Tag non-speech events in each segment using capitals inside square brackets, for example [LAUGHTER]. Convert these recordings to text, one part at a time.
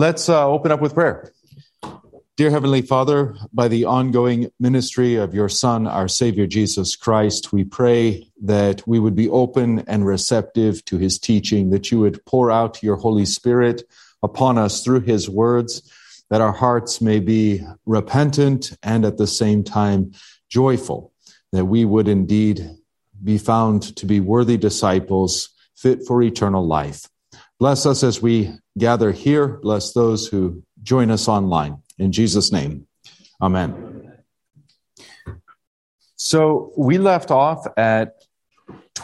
Let's uh, open up with prayer. Dear Heavenly Father, by the ongoing ministry of your Son, our Savior Jesus Christ, we pray that we would be open and receptive to his teaching, that you would pour out your Holy Spirit upon us through his words, that our hearts may be repentant and at the same time joyful, that we would indeed be found to be worthy disciples fit for eternal life. Bless us as we gather here. Bless those who join us online. In Jesus' name, amen. So we left off at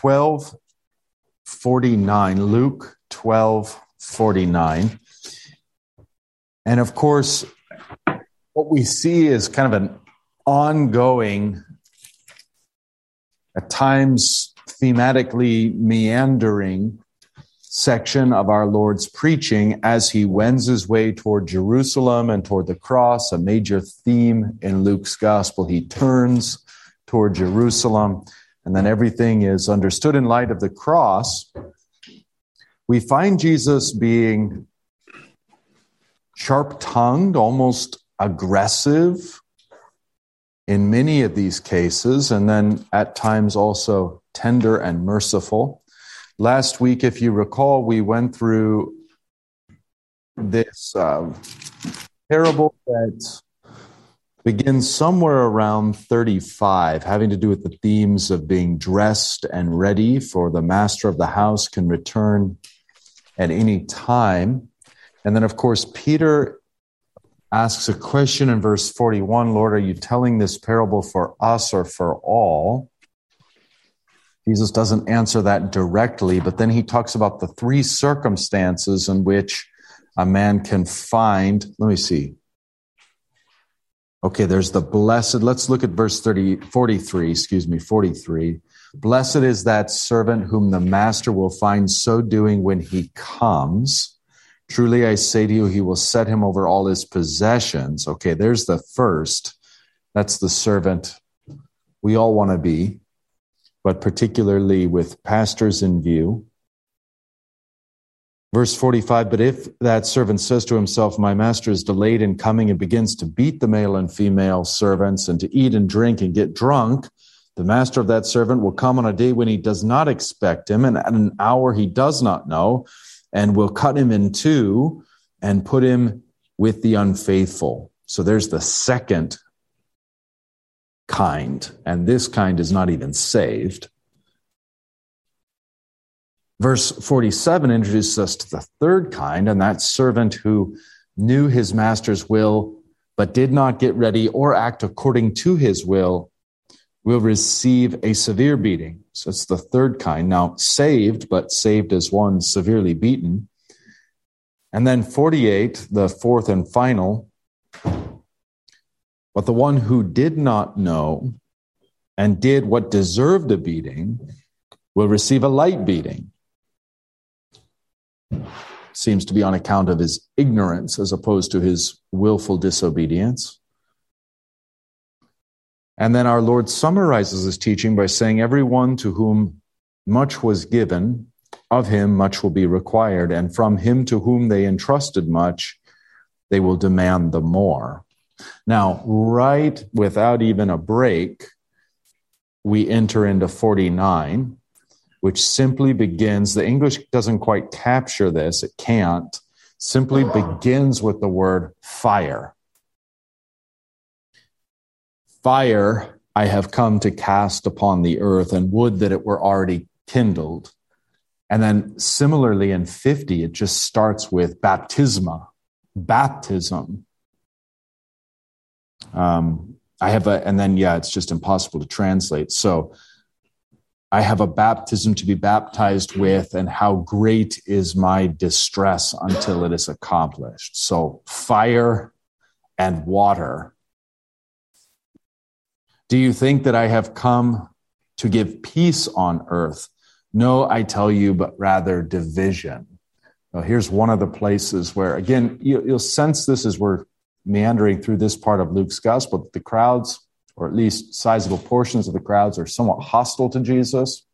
1249, Luke 1249. And of course, what we see is kind of an ongoing, at times thematically meandering section of our Lord's preaching as he wends his way toward Jerusalem and toward the cross, a major theme in Luke's gospel. He turns toward Jerusalem, and then everything is understood in light of the cross. We find Jesus being sharp tongued, almost aggressive in many of these cases, and then at times also tender and merciful. Last week, if you recall, we went through this uh, parable that begins somewhere around 35, having to do with the themes of being dressed and ready for the master of the house can return at any time. And then, of course, Peter asks a question in verse 41 Lord, are you telling this parable for us or for all? Jesus doesn't answer that directly, but then he talks about the three circumstances in which a man can find. Let me see. Okay, there's the blessed. Let's look at verse 30, 43, excuse me, 43. Blessed is that servant whom the master will find so doing when he comes. Truly I say to you, he will set him over all his possessions. Okay, there's the first. That's the servant we all want to be but particularly with pastors in view. Verse 45 But if that servant says to himself, My master is delayed in coming, and begins to beat the male and female servants, and to eat and drink and get drunk, the master of that servant will come on a day when he does not expect him, and at an hour he does not know, and will cut him in two and put him with the unfaithful. So there's the second kind, and this kind is not even saved. Verse 47 introduces us to the third kind, and that servant who knew his master's will but did not get ready or act according to his will will receive a severe beating. So it's the third kind. Now, saved, but saved as one severely beaten. And then 48, the fourth and final, but the one who did not know and did what deserved a beating will receive a light beating. Seems to be on account of his ignorance as opposed to his willful disobedience. And then our Lord summarizes his teaching by saying, Everyone to whom much was given, of him much will be required, and from him to whom they entrusted much, they will demand the more. Now, right without even a break, we enter into 49, which simply begins, the English doesn't quite capture this, it can't, simply begins with the word fire. Fire I have come to cast upon the earth, and would that it were already kindled. And then similarly in 50, it just starts with baptisma, baptism. Um, I have a, and then, yeah, it's just impossible to translate. So I have a baptism to be baptized with, and how great is my distress until it is accomplished. So fire and water. Do you think that I have come to give peace on earth? No, I tell you, but rather division. Here's one of the places where, again, you, will sense this as we're meandering through this part of Luke's gospel that the crowds, or at least sizable portions of the crowds, are somewhat hostile to Jesus.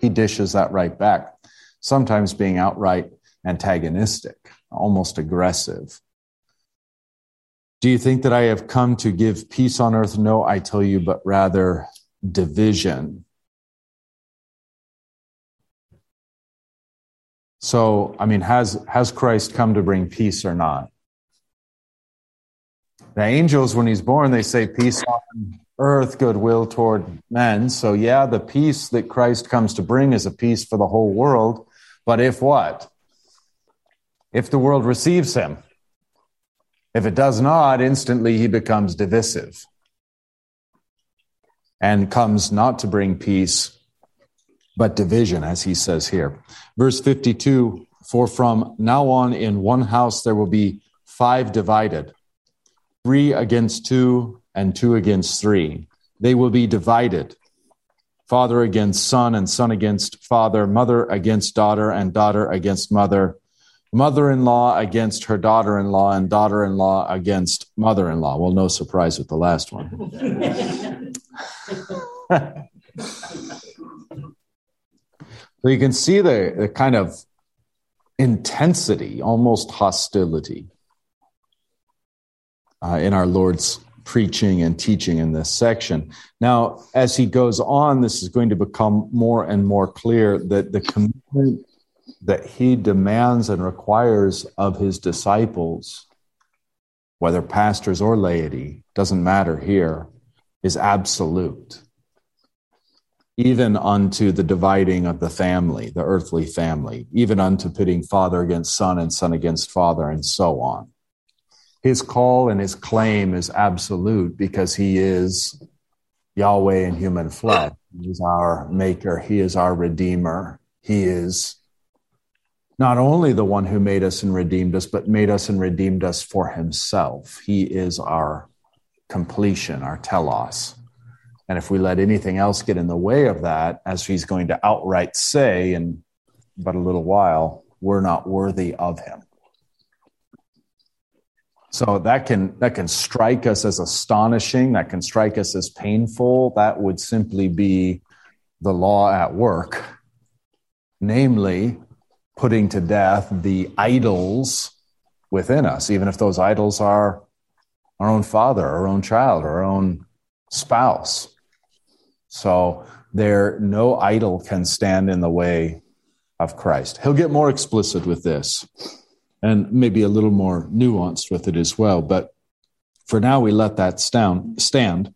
He dishes that right back, sometimes being outright antagonistic. almost aggressive. Do you think that I have come to give peace on earth? No, I tell you, but rather division. So, I mean, has, has Christ come to bring peace or not? The angels, when he's born, they say peace on earth, goodwill toward men. So, yeah, the peace that Christ comes to bring is a peace for the whole world. But if what? If the world receives him. If it does not, instantly he becomes divisive and comes not to bring peace, but division, as he says here. Verse 52 For from now on in one house there will be five divided, three against two, and two against three. They will be divided father against son, and son against father, mother against daughter, and daughter against mother, mother in law against her daughter in law, and daughter in law against mother in law. Well, no surprise with the last one. [LAUGHS] so you can see the, the kind of intensity, almost hostility uh, in our Lord's preaching and teaching in this section. Now, as he goes on, this is going to become more and more clear that the commitment that he demands and requires of his disciples, whether pastors or laity, doesn't matter here, is absolute. Even unto the dividing of the family, the earthly family, even unto pitting father against son and son against father, and so on his call and his claim is absolute because he is Yahweh in human flesh. He is our maker. He is our redeemer. He is not only the one who made us and redeemed us, but made us and redeemed us for himself. He is our completion, our telos. And if we let anything else get in the way of that, as he's going to outright say in but a little while, we're not worthy of him. So that can that can strike us as astonishing, that can strike us as painful. That would simply be the law at work. Namely, putting to death the idols within us, even if those idols are our own father, our own child, our own spouse. So there no idol can stand in the way of Christ. He'll get more explicit with this and maybe a little more nuanced with it as well. But for now, we let that stand.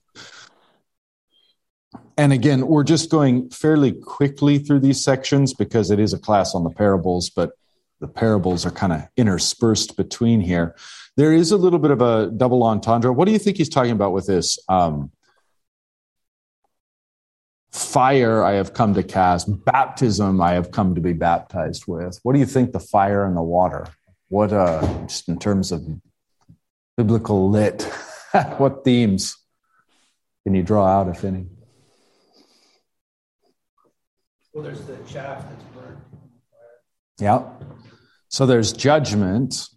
And again, we're just going fairly quickly through these sections because it is a class on the parables, but the parables are kind of interspersed between here. There is a little bit of a double entendre. What do you think he's talking about with this? Um, fire I have come to cast, baptism I have come to be baptized with. What do you think the fire and the water? What uh just in terms of biblical lit [LAUGHS] what themes can you draw out if any? Well there's the chaff that's burned yeah so there's judgment.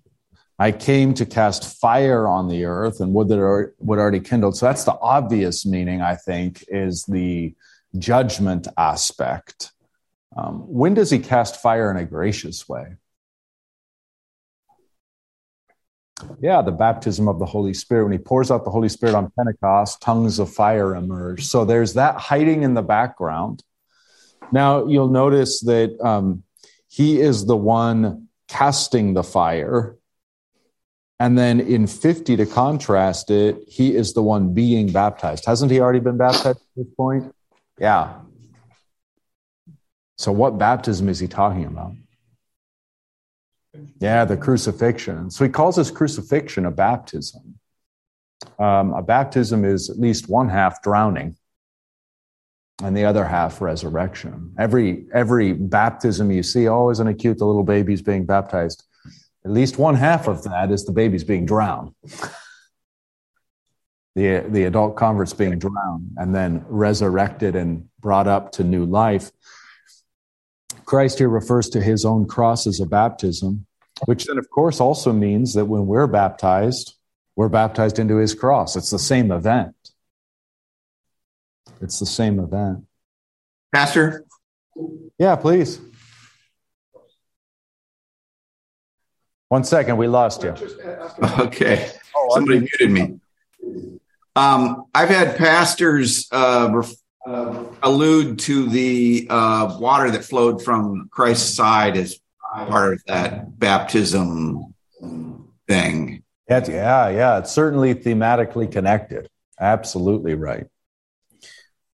I came to cast fire on the earth and wood that are, would already kindled. So that's the obvious meaning i think is the judgment aspect. Um, when does he cast fire in a gracious way Yeah, the baptism of the Holy Spirit. When he pours out the Holy Spirit on Pentecost, tongues of fire emerge. So there's that hiding in the background. Now you'll notice that um, he is the one casting the fire. And then in 50, to contrast it, he is the one being baptized. Hasn't he already been baptized at this point? Yeah. So, what baptism is he talking about? Yeah, the crucifixion. So he calls this crucifixion a baptism. Um, a baptism is at least one half drowning and the other half resurrection. Every every baptism you see, oh, isn't it cute? The little baby's being baptized. At least one half of that is the baby's being drowned. the the adult converts being drowned and then resurrected and brought up to new life. Christ here refers to his own cross as a baptism, which then, of course, also means that when we're baptized, we're baptized into his cross. It's the same event. It's the same event. Pastor? Yeah, please. One second, we lost you. Okay. Somebody muted me. Um, I've had pastors uh, ref- allude to the uh, water that flowed from Christ's side as part of that baptism thing. Yeah, yeah. It's certainly thematically connected. Absolutely right.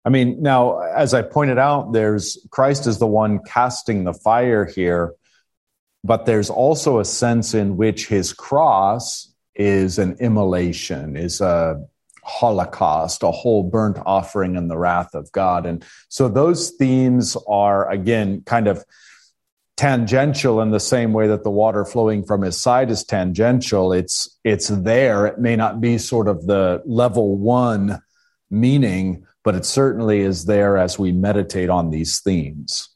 I mean, now, as I pointed out, there's Christ is the one casting the fire here, but there's also a sense in which his cross is an immolation, is a holocaust, a whole burnt offering in the wrath of God. And so those themes are, again, kind of tangential in the same way that the water flowing from his side is tangential. It's, it's there. It may not be sort of the level one meaning, but it certainly is there as we meditate on these themes.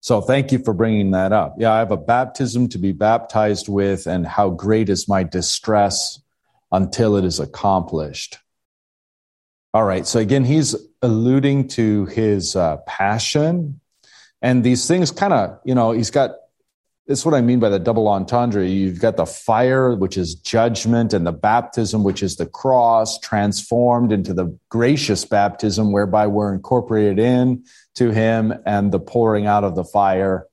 So thank you for bringing that up. Yeah, I have a baptism to be baptized with, and how great is my distress until it is accomplished. All right. So again, he's alluding to his uh, passion and these things kind of, you know, he's got that's what I mean by the double entendre. You've got the fire, which is judgment, and the baptism, which is the cross, transformed into the gracious baptism, whereby we're incorporated in to him, and the pouring out of the fire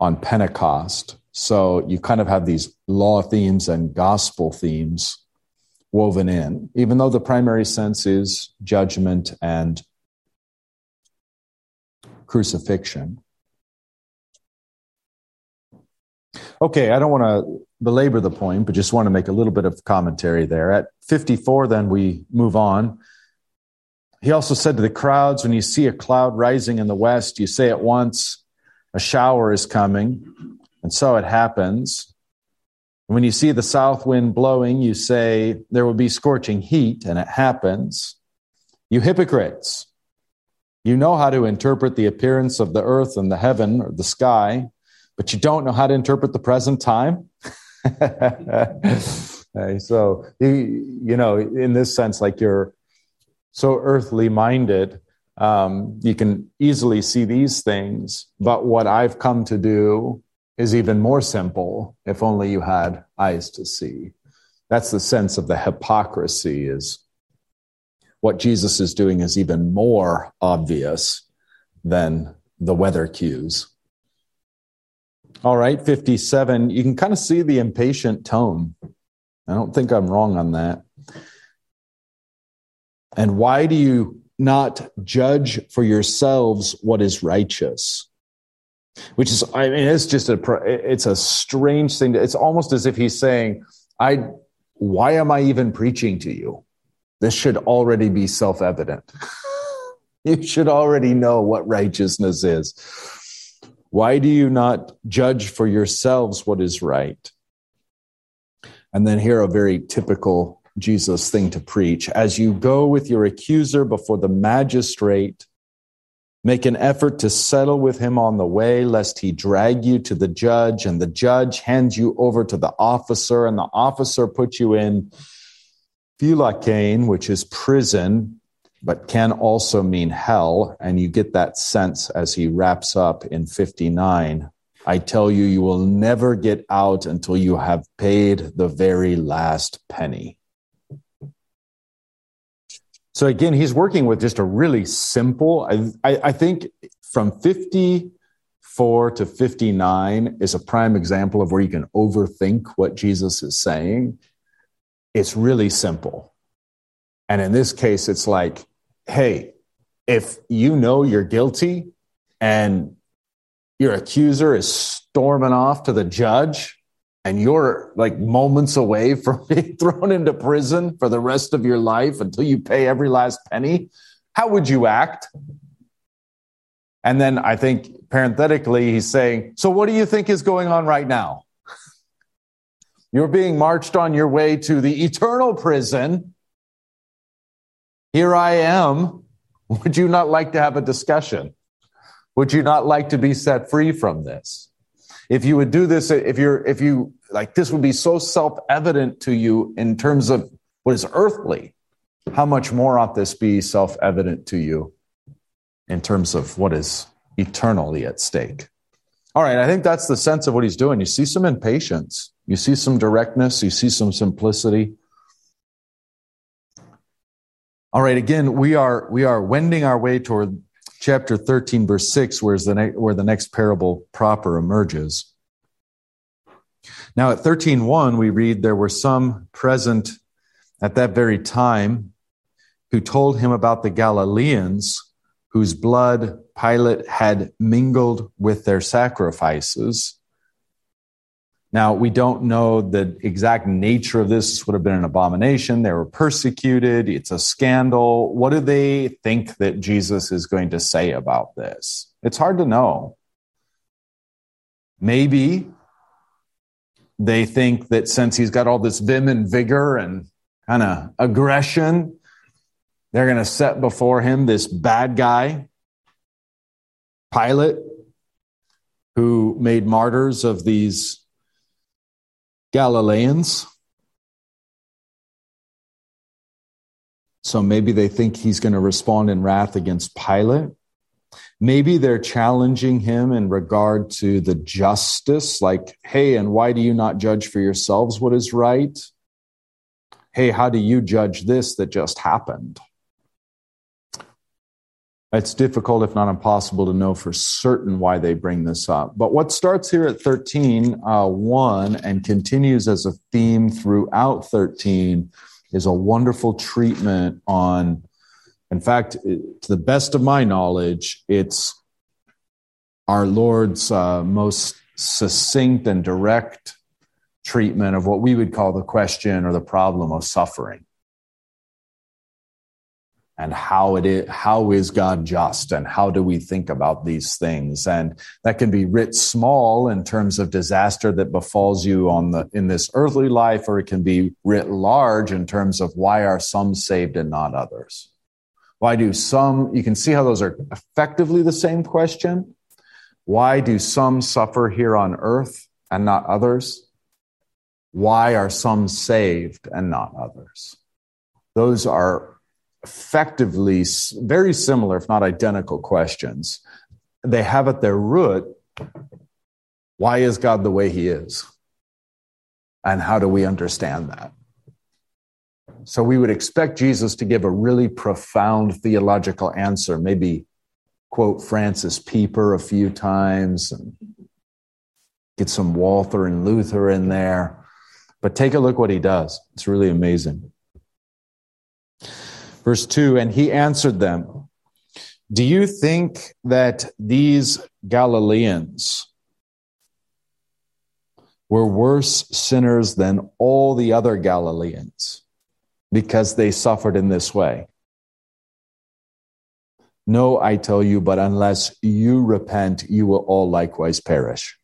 on Pentecost. So you kind of have these law themes and gospel themes woven in, even though the primary sense is judgment and crucifixion. Okay, I don't want to belabor the point, but just want to make a little bit of commentary there. At 54, then we move on. He also said to the crowds, When you see a cloud rising in the west, you say at once, A shower is coming. And so it happens. When you see the south wind blowing, you say, There will be scorching heat, and it happens. You hypocrites, you know how to interpret the appearance of the earth and the heaven or the sky but you don't know how to interpret the present time. [LAUGHS] so you, you know, in this sense, like you're so earthly minded, um, you can easily see these things. But what I've come to do is even more simple. If only you had eyes to see. That's the sense of the hypocrisy. Is what Jesus is doing is even more obvious than the weather cues. All right, 57. You can kind of see the impatient tone. I don't think I'm wrong on that. And why do you not judge for yourselves what is righteous? Which is, I mean, it's just a, it's a strange thing. It's almost as if he's saying, I, why am I even preaching to you? This should already be self evident. [LAUGHS] you should already know what righteousness is. Why do you not judge for yourselves what is right? And then here a very typical Jesus thing to preach. As you go with your accuser before the magistrate, make an effort to settle with him on the way, lest he drag you to the judge, and the judge hands you over to the officer, and the officer puts you in phylakene, which is prison, but can also mean hell. And you get that sense as he wraps up in 59. I tell you, you will never get out until you have paid the very last penny. So again, he's working with just a really simple, I, I, I think from 54 to 59 is a prime example of where you can overthink what Jesus is saying. It's really simple. And in this case, it's like, hey, if you know you're guilty and your accuser is storming off to the judge and you're like moments away from [LAUGHS] being thrown into prison for the rest of your life until you pay every last penny, how would you act? And then I think parenthetically, he's saying, So what do you think is going on right now? [LAUGHS] You're being marched on your way to the eternal prison here I am. Would you not like to have a discussion? Would you not like to be set free from this? If you would do this, if you're, if you like, this would be so self evident to you in terms of what is earthly. How much more ought this be self evident to you in terms of what is eternally at stake? All right, I think that's the sense of what he's doing. You see some impatience, you see some directness, you see some simplicity. All right, again, we are we are wending our way toward chapter 13 verse 6 where's the ne- where the next parable proper emerges. Now at 13:1 we read there were some present at that very time who told him about the Galileans whose blood Pilate had mingled with their sacrifices. Now, we don't know the exact nature of this. this would have been an abomination. They were persecuted. It's a scandal. What do they think that Jesus is going to say about this? It's hard to know. Maybe they think that since he's got all this vim and vigor and kind of aggression, they're going to set before him this bad guy, Pilate, who made martyrs of these Galileans. So maybe they think he's going to respond in wrath against Pilate. Maybe they're challenging him in regard to the justice, like, hey, and why do you not judge for yourselves what is right? Hey, how do you judge this that just happened? It's difficult, if not impossible, to know for certain why they bring this up. But what starts here at 13, uh, 1, and continues as a theme throughout 13 is a wonderful treatment on, in fact, to the best of my knowledge, it's our Lord's uh, most succinct and direct treatment of what we would call the question or the problem of suffering. And how it is how is god just? And how do we think about these things? And that can be writ small in terms of disaster that befalls you on the in this earthly life or it can be writ large in terms of why are some saved and not others why do some you can see how those are effectively the same question why do some suffer here on earth and not others why are some saved and not others those are effectively very similar, if not identical questions. They have at their root why is God the way he is? And how do we understand that? So we would expect Jesus to give a really profound theological answer, maybe quote Francis Pieper a few times and get some Walther and Luther in there. But take a look what he does. It's really amazing. Verse 2 And he answered them, Do you think that these Galileans were worse sinners than all the other Galileans because they suffered in this way? No, I tell you, but unless you repent, you will all likewise perish.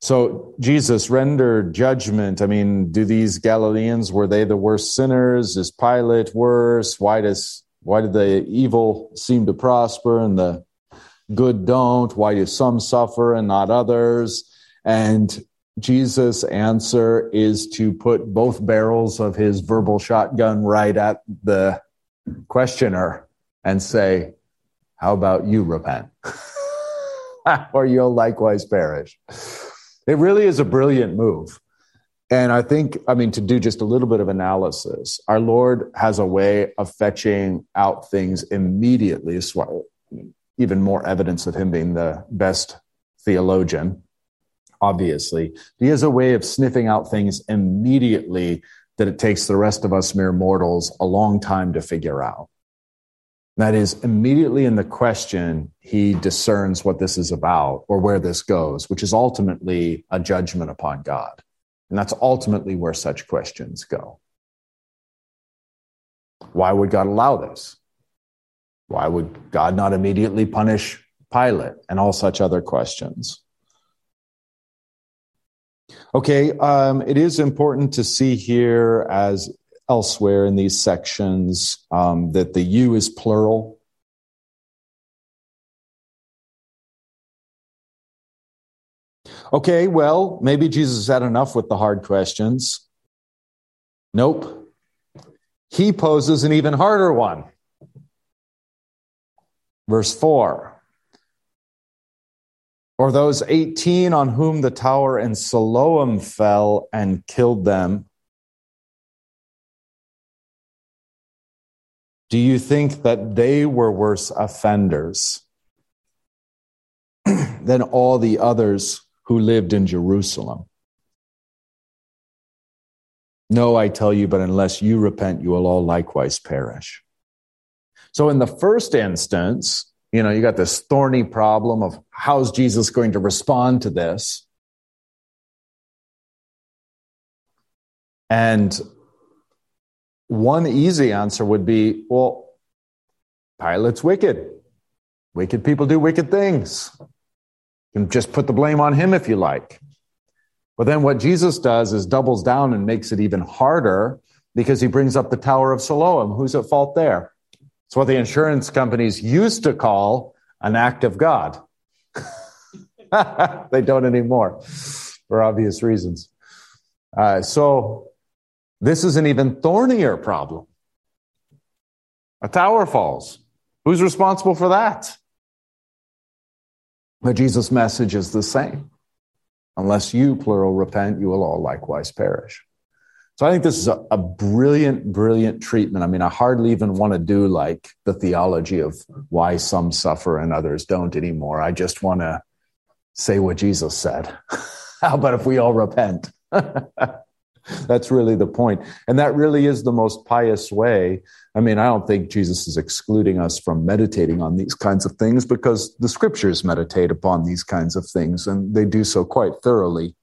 So Jesus rendered judgment. I mean, do these Galileans were they the worst sinners? Is Pilate worse? Why does why did the evil seem to prosper and the good don't? Why do some suffer and not others? And Jesus' answer is to put both barrels of his verbal shotgun right at the questioner and say, How about you repent? [LAUGHS] or you'll likewise perish. It really is a brilliant move. And I think, I mean, to do just a little bit of analysis, our Lord has a way of fetching out things immediately. Even more evidence of him being the best theologian, obviously. He has a way of sniffing out things immediately that it takes the rest of us mere mortals a long time to figure out. That is, immediately in the question, he discerns what this is about or where this goes, which is ultimately a judgment upon God. And that's ultimately where such questions go. Why would God allow this? Why would God not immediately punish Pilate and all such other questions? Okay, um, it is important to see here as elsewhere in these sections um, that the you is plural. Okay, well, maybe Jesus had enough with the hard questions. Nope. He poses an even harder one. Verse 4 Or those 18 on whom the tower in Siloam fell and killed them. Do you think that they were worse offenders [CLEARS THROAT] than all the others who lived in Jerusalem? No, I tell you, but unless you repent, you will all likewise perish. So, in the first instance, you know, you got this thorny problem of how's Jesus going to respond to this? And one easy answer would be well, Pilate's wicked. Wicked people do wicked things. You can just put the blame on him if you like. But then what Jesus does is doubles down and makes it even harder because he brings up the Tower of Siloam. Who's at fault there? It's what the insurance companies used to call an act of God. [LAUGHS] they don't anymore for obvious reasons. Uh, so this is an even thornier problem. A tower falls. Who's responsible for that? But Jesus' message is the same. Unless you, plural, repent, you will all likewise perish. So I think this is a, a, brilliant, brilliant treatment. I mean, I hardly even want to do like the theology of why some suffer and others don't anymore. I just want to say what Jesus said. [LAUGHS] How about if we all repent? [LAUGHS] That's really the point. And that really is the most pious way. I mean, I don't think Jesus is excluding us from meditating on these kinds of things because the scriptures meditate upon these kinds of things and they do so quite thoroughly,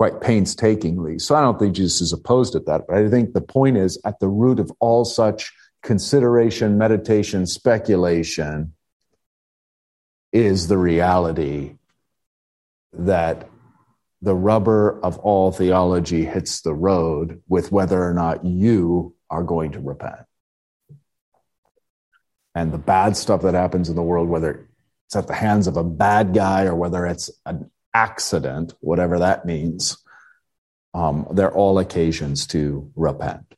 quite painstakingly. So I don't think Jesus is opposed at that. But I think the point is at the root of all such consideration, meditation, speculation is the reality that the rubber of all theology hits the road with whether or not you are going to repent. And the bad stuff that happens in the world, whether it's at the hands of a bad guy or whether it's an accident, whatever that means, um, they're all occasions to repent.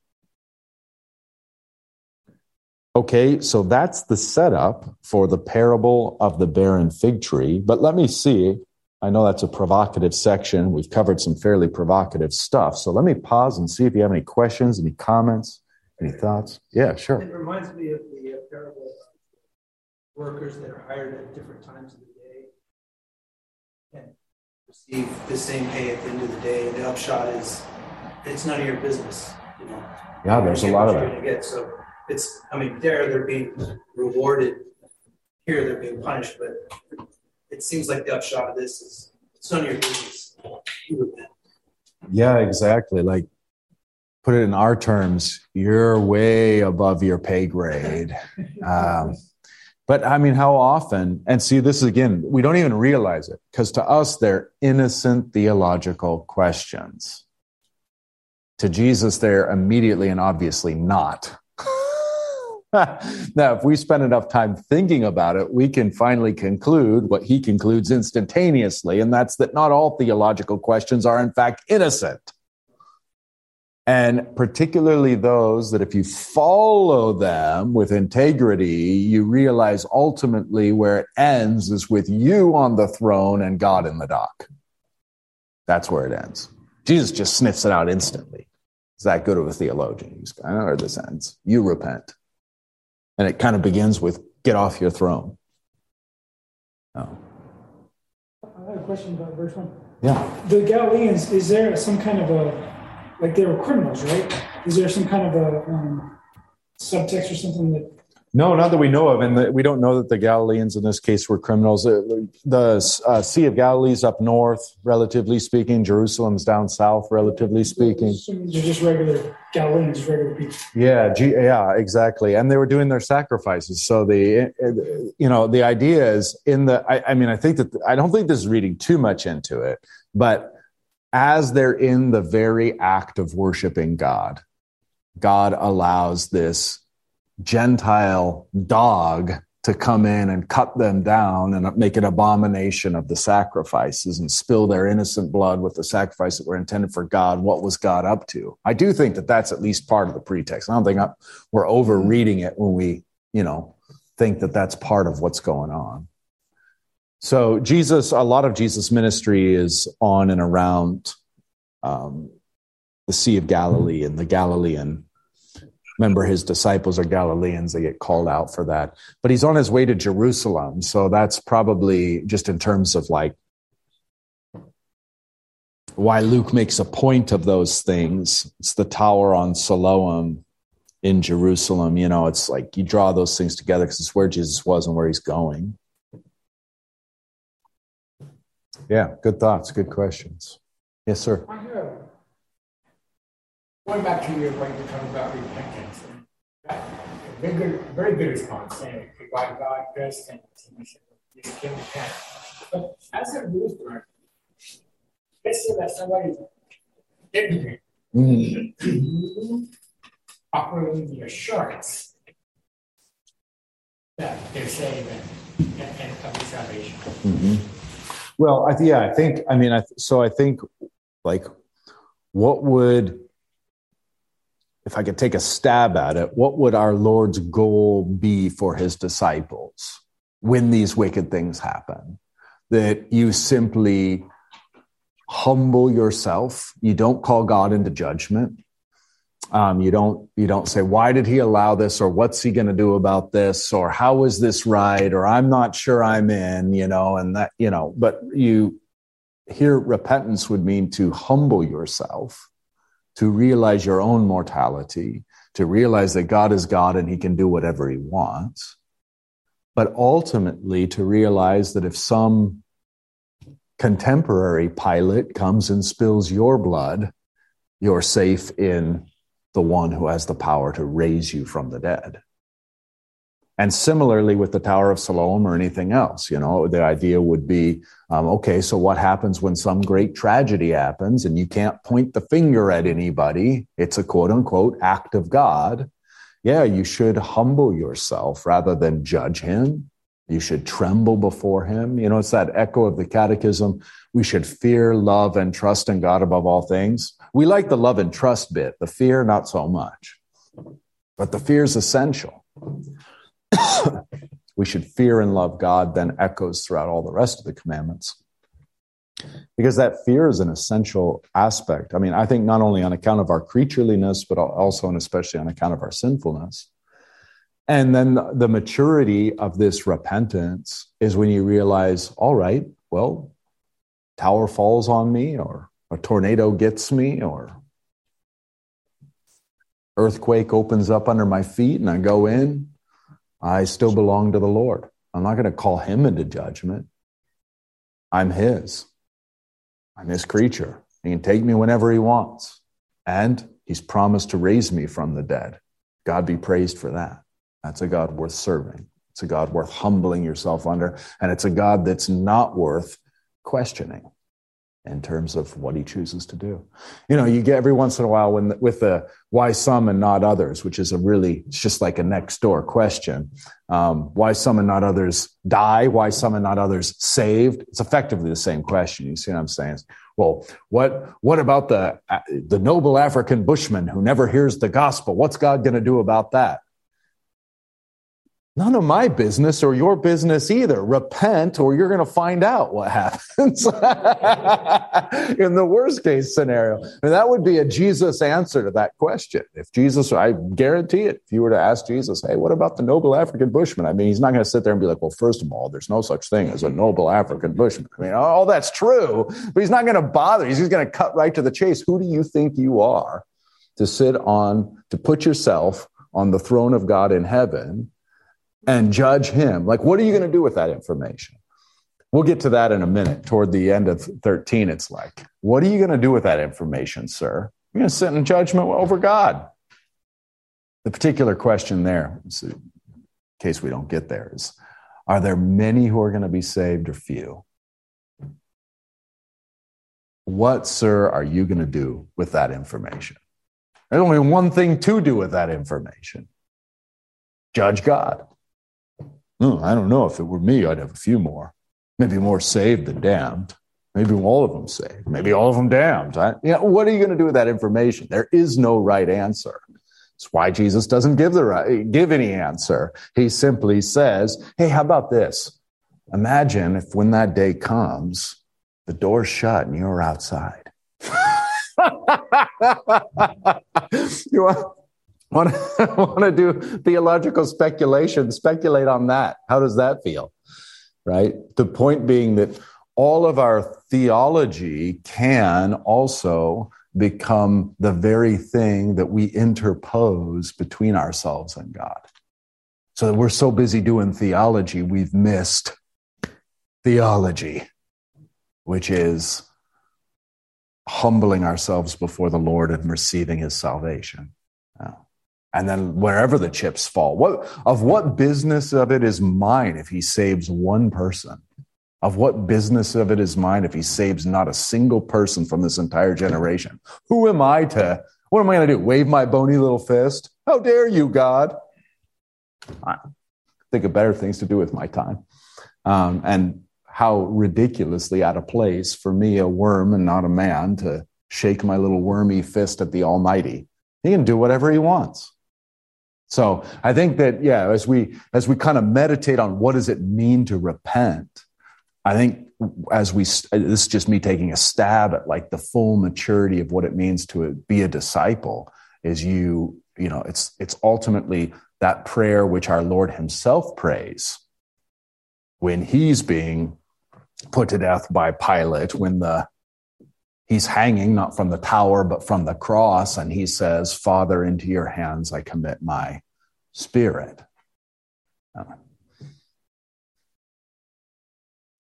Okay, so that's the setup for the parable of the barren fig tree. But let me see I know that's a provocative section. We've covered some fairly provocative stuff. So let me pause and see if you have any questions, any comments, any thoughts. Yeah, sure. It reminds me of the uh, parable of workers that are hired at different times of the day and receive the same pay at the end of the day. The upshot is it's none of your business, you know. Yeah, there's a lot of that. Get. So it's, I mean, there they're being rewarded. Here they're being punished, but it seems like the upshot of this is it's none of your business. Yeah, exactly. Like put it in our terms, you're way above your pay grade. [LAUGHS] Um, but I mean, how often, and see, this is again, we don't even realize it because to us, they're innocent theological questions. To Jesus, they're immediately and obviously not. [LAUGHS] now, if we spend enough time thinking about it, we can finally conclude what he concludes instantaneously, and that's that not all theological questions are, in fact, innocent. And particularly those that, if you follow them with integrity, you realize ultimately where it ends is with you on the throne and God in the dock. That's where it ends. Jesus just sniffs it out instantly. Is that good of a theologian? He's, I know where this ends. You repent. And it kind of begins with get off your throne. Oh. I have a question about verse one. Yeah. The Galileans, is there some kind of a, like they were criminals, right? Is there some kind of a um, subtext or something that no, not that we know of, and the, we don't know that the Galileans in this case were criminals. The, the uh, Sea of Galilee's up north, relatively speaking. Jerusalem's down south, relatively speaking. They're just regular Galileans, just regular people. Yeah, yeah, exactly. And they were doing their sacrifices. So the, you know, the idea is in the. I, I mean, I think that I don't think this is reading too much into it, but as they're in the very act of worshiping God, God allows this Gentile dog to come in and cut them down and make an abomination of the sacrifices and spill their innocent blood with the sacrifice that were intended for God. What was God up to? I do think that that's at least part of the pretext. I don't think we're overreading it when we, you know, think that that's part of what's going on. So, Jesus, a lot of Jesus' ministry is on and around um, the Sea of Galilee and the Galilean. Remember, his disciples are Galileans, they get called out for that. But he's on his way to Jerusalem. So, that's probably just in terms of like why Luke makes a point of those things. It's the tower on Siloam in Jerusalem. You know, it's like you draw those things together because it's where Jesus was and where he's going. Yeah, good thoughts, good questions. Yes, sir. I have, going back to your point to talk about repentance, very good, very good response saying why God does things you can repent. But as a Lutheran, let's say that somebody ignorant, mm-hmm. the assurance that they're saved and, and, and salvation. Mm-hmm. Well, I, yeah, I think, I mean, I, so I think like what would, if I could take a stab at it, what would our Lord's goal be for his disciples when these wicked things happen? That you simply humble yourself, you don't call God into judgment, um, you don't you don't say why did he allow this? Or what's he going to do about this? Or how is this right? Or I'm not sure I'm in you know and that you know but you here repentance would mean to humble yourself to realize your own mortality to realize that God is God and he can do whatever he wants but ultimately to realize that if some contemporary Pilate comes and spills your blood you're safe in the one who has the power to raise you from the dead. And similarly with the Tower of Siloam or anything else, you know, the idea would be, um, okay, so what happens when some great tragedy happens and you can't point the finger at anybody? It's a quote unquote act of God. Yeah, you should humble yourself rather than judge him. You should tremble before him. You know, it's that echo of the catechism. We should fear, love, and trust in God above all things. We like the love and trust bit, the fear, not so much. But the fear is essential. [COUGHS] we should fear and love God, then echoes throughout all the rest of the commandments. Because that fear is an essential aspect. I mean, I think not only on account of our creatureliness, but also and especially on account of our sinfulness. And then the maturity of this repentance is when you realize, all right, well, tower falls on me, or a tornado gets me or earthquake opens up under my feet and I go in, I still belong to the Lord. I'm not going to call him into judgment. I'm his. I'm his creature. He can take me whenever he wants. And he's promised to raise me from the dead. God be praised for that. That's a God worth serving. It's a God worth humbling yourself under. And it's a God that's not worth questioning in terms of what he chooses to do. You know, you get every once in a while when with the why some and not others, which is a really it's just like a next door question. Um, why some and not others die? Why some and not others saved? It's effectively the same question. You see what I'm saying? Well, what what about the the noble African bushman who never hears the gospel? What's God going to do about that? None of my business or your business either. Repent or you're going to find out what happens [LAUGHS] in the worst case scenario. And that would be a Jesus answer to that question. If Jesus, I guarantee it, if you were to ask Jesus, hey, what about the noble African bushman? I mean, he's not going to sit there and be like, well, first of all, there's no such thing as a noble African bushman. I mean, all that's true, but he's not going to bother. He's just going to cut right to the chase. Who do you think you are to sit on, to put yourself on the throne of God in heaven and judge him. Like, what are you going to do with that information? We'll get to that in a minute. Toward the end of 13, it's like, what are you going to do with that information, sir? You're going to sit in judgment over God. The particular question there, in case we don't get there, is are there many who are going to be saved or few? What, sir, are you going to do with that information? There's only one thing to do with that information judge God. Oh, I don't know. If it were me, I'd have a few more. Maybe more saved than damned. Maybe all of them saved. Maybe all of them damned. I, you know, what are you going to do with that information? There is no right answer. It's why Jesus doesn't give the right, give any answer. He simply says, Hey, how about this? Imagine if when that day comes, the door's shut and you're outside. [LAUGHS] you want, want, to, want to do theological speculation? Speculate on that. How does that feel? Right? The point being that all of our theology can also become the very thing that we interpose between ourselves and God. So that we're so busy doing theology, we've missed theology, which is humbling ourselves before the Lord and receiving his salvation. And then wherever the chips fall, what, of what business of it is mine if he saves one person? Of what business of it is mine if he saves not a single person from this entire generation? Who am I to, what am I going to do? Wave my bony little fist? How dare you, God? I think of better things to do with my time. Um, and how ridiculously out of place for me, a worm and not a man, to shake my little wormy fist at the Almighty. He can do whatever he wants. So I think that, yeah, as we, as we kind of meditate on what does it mean to repent, I think as we, this is just me taking a stab at like the full maturity of what it means to be a disciple is you, you know, it's, it's ultimately that prayer which our Lord himself prays when he's being put to death by Pilate, when the, he's hanging not from the tower, but from the cross. And he says, Father, into your hands I commit my spirit.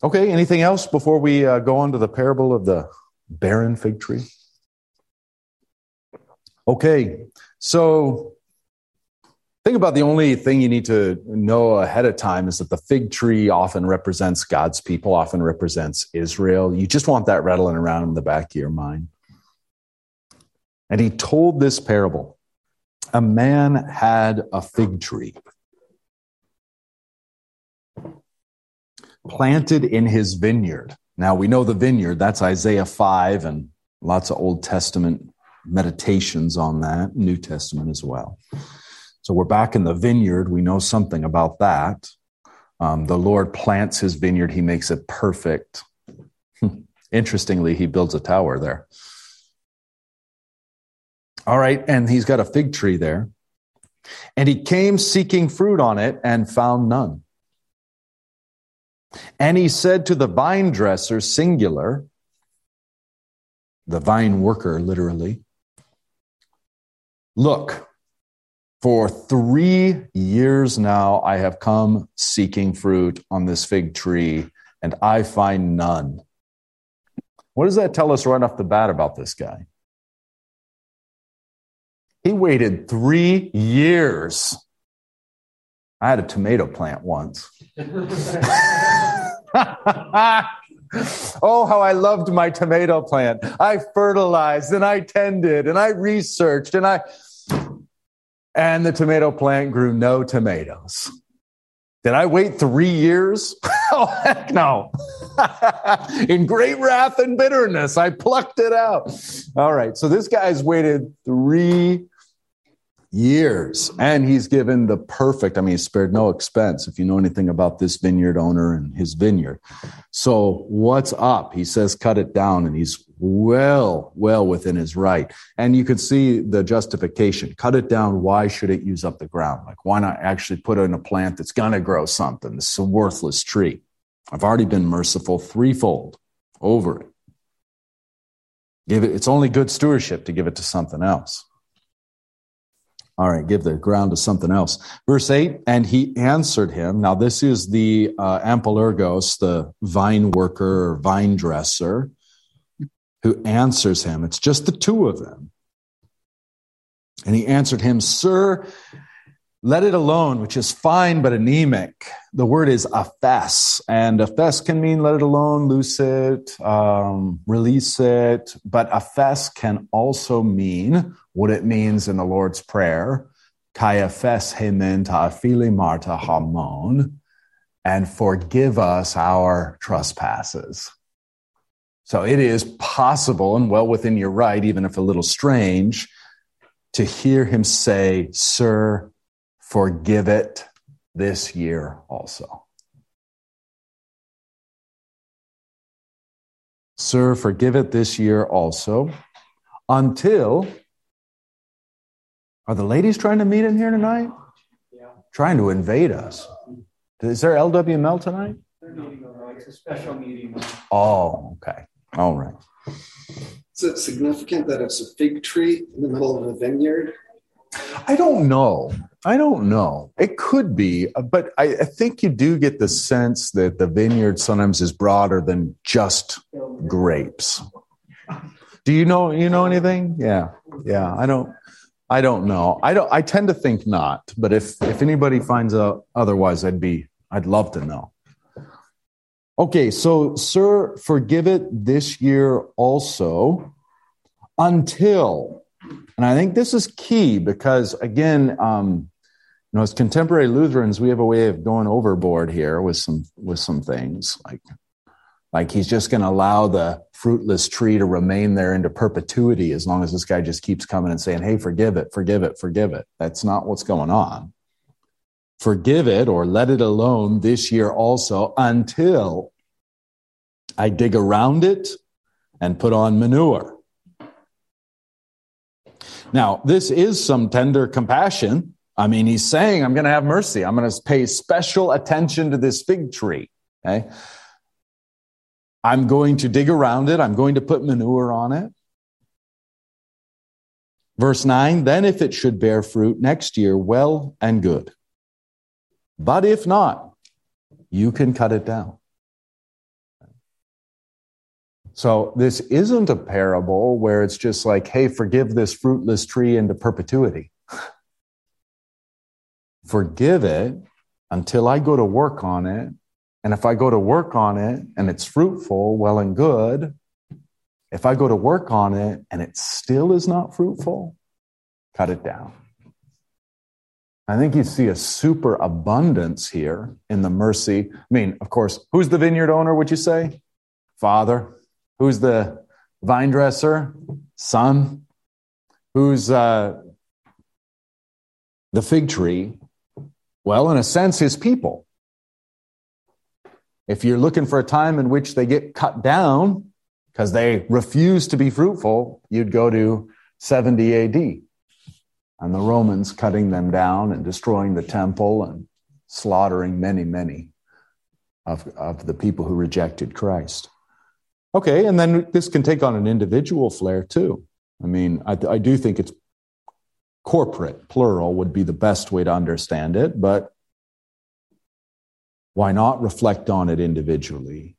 Okay, anything else before we uh, go on to the parable of the barren fig tree? Okay, so think about the only thing you need to know ahead of time is that the fig tree often represents God's people, often represents Israel. You just want that rattling around in the back of your mind. And he told this parable a man had a fig tree planted in his vineyard. Now we know the vineyard, that's Isaiah 5 and lots of Old Testament meditations on that, New Testament as well. So we're back in the vineyard. We know something about that. Um, the Lord plants his vineyard, he makes it perfect. Interestingly, he builds a tower there. All right, and he's got a fig tree there. And he came seeking fruit on it and found none. And he said to the vine dresser, singular, the vine worker, literally, Look, for three years now I have come seeking fruit on this fig tree, and I find none. What does that tell us right off the bat about this guy? He waited three years. I had a tomato plant once. [LAUGHS] oh, how I loved my tomato plant. I fertilized and I tended and I researched and I, and the tomato plant grew no tomatoes. Did I wait three years? [LAUGHS] oh, heck no. [LAUGHS] In great wrath and bitterness, I plucked it out. All right. So this guy's waited three years. And he's given the perfect, I mean, he spared no expense if you know anything about this vineyard owner and his vineyard. So what's up? He says, cut it down. And he's well, well within his right. And you can see the justification. Cut it down. Why should it use up the ground? Like, why not actually put in a plant that's going to grow something? This is a worthless tree. I've already been merciful threefold over it. Give it, it's only good stewardship to give it to something else. All right, give the ground to something else. Verse 8, and he answered him. Now, this is the uh, the vine worker or vine dresser, who answers him. It's just the two of them. And he answered him, Sir, let it alone, which is fine but anemic. The word is aphes, and aphes can mean let it alone, loose it, um, release it. But aphes can also mean what it means in the Lord's Prayer, kai aphes hemen ta opheilemata hemon, and forgive us our trespasses. So it is possible and well within your right, even if a little strange, to hear him say, Sir, forgive it this year also. Sir, forgive it this year also, until. Are the ladies trying to meet in here tonight? Yeah. Trying to invade us. Is there LWML tonight? It's a special meeting. Oh, okay. All right. Is it significant that it's a fig tree in the middle of a vineyard? I don't know. I don't know. It could be, uh, but I, I, think you do get the sense that the vineyard sometimes is broader than just grapes. Do you know you know anything? Yeah. Yeah. I don't I don't know. I don't I tend to think not, but if if anybody finds out otherwise, I'd be I'd love to know. Okay, so sir, forgive it this year also until and I think this is key because again, um, you know, as contemporary Lutherans, we have a way of going overboard here with some with some things like like he's just going to allow the fruitless tree to remain there into perpetuity as long as this guy just keeps coming and saying, "Hey, forgive it, forgive it, forgive it." That's not what's going on. Forgive it or let it alone this year also until I dig around it and put on manure. Now, this is some tender compassion. I mean, he's saying, I'm going to have mercy. I'm going to pay special attention to this fig tree. Okay. I'm going to dig around it. I'm going to put manure on it. Verse 9, then if it should bear fruit next year, well and good. But if not, you can cut it down. So this isn't a parable where it's just like, hey, forgive this fruitless tree into perpetuity. [LAUGHS] forgive it until I go to work on it. And if I go to work on it and it's fruitful, well and good. If I go to work on it and it still is not fruitful, cut it down. I think you see a super abundance here in the mercy. I mean, of course, who's the vineyard owner, would you say? Father. Who's the vine dresser? Son. Who's uh, the fig tree? Well, in a sense, his people. If you're looking for a time in which they get cut down because they refuse to be fruitful, you'd go to 70 AD and the Romans cutting them down and destroying the temple and slaughtering many, many of, of the people who rejected Christ. Okay, and then this can take on an individual flair too. I mean, I, I do think it's corporate, plural would be the best way to understand it, but why not reflect on it individually?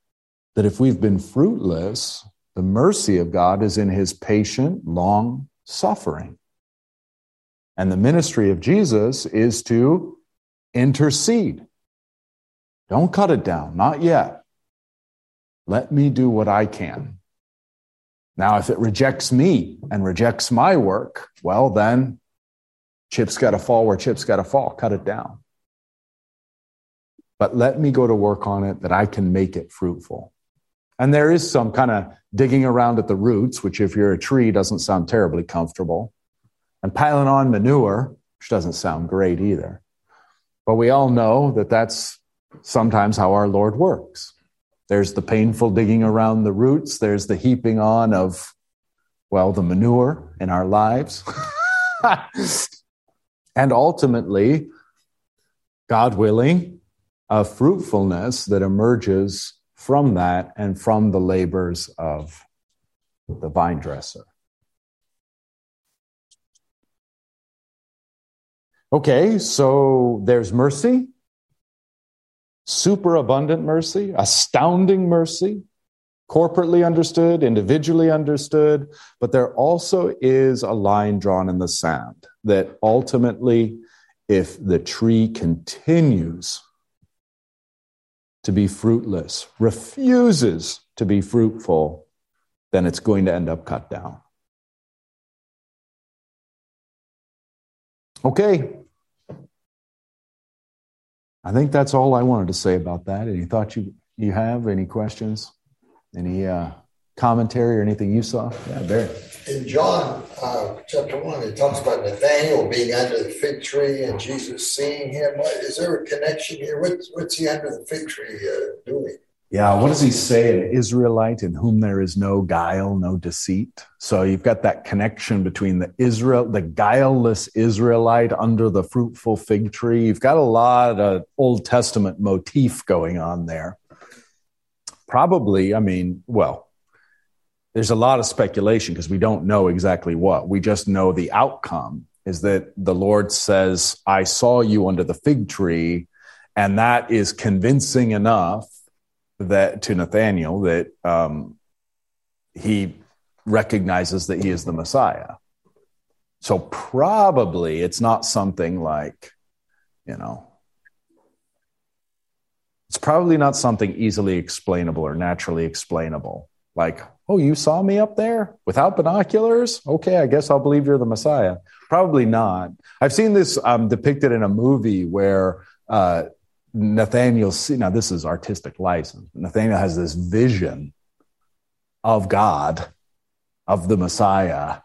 That if we've been fruitless, the mercy of God is in his patient, long suffering. And the ministry of Jesus is to intercede. Don't cut it down, not yet. Let me do what I can. Now, if it rejects me and rejects my work, well, then chips got to fall where chips got to fall. Cut it down. But let me go to work on it that I can make it fruitful. And there is some kind of digging around at the roots, which, if you're a tree, doesn't sound terribly comfortable, and piling on manure, which doesn't sound great either. But we all know that that's sometimes how our Lord works. There's the painful digging around the roots. There's the heaping on of, well, the manure in our lives. [LAUGHS] and ultimately, God willing, a fruitfulness that emerges from that and from the labors of the vine dresser. Okay, so there's mercy superabundant mercy, astounding mercy, corporately understood, individually understood, but there also is a line drawn in the sand that ultimately, if the tree continues to be fruitless, refuses to be fruitful, then it's going to end up cut down. Okay, I think that's all I wanted to say about that. Any thoughts you, you have? Any questions? Any uh, commentary or anything you saw? Yeah, Barry. In John uh, chapter 1, it talks about Nathaniel being under the fig tree and Jesus seeing him. Is there a connection here? What's, what's he under the fig tree uh, doing? Yeah, what does he say? An Israelite in whom there is no guile, no deceit. So you've got that connection between the Israel, the guileless Israelite under the fruitful fig tree. You've got a lot of Old Testament motif going on there. Probably, I mean, well, there's a lot of speculation because we don't know exactly what. We just know the outcome is that the Lord says, I saw you under the fig tree. And that is convincing enough that to Nathaniel that um, he recognizes that he is the Messiah. So probably it's not something like, you know, it's probably not something easily explainable or naturally explainable. Like, oh, you saw me up there without binoculars? Okay, I guess I'll believe you're the Messiah. Probably not. I've seen this um, depicted in a movie where uh, Nathaniel, see, now this is artistic license. Nathaniel has this vision of God, of the Messiah,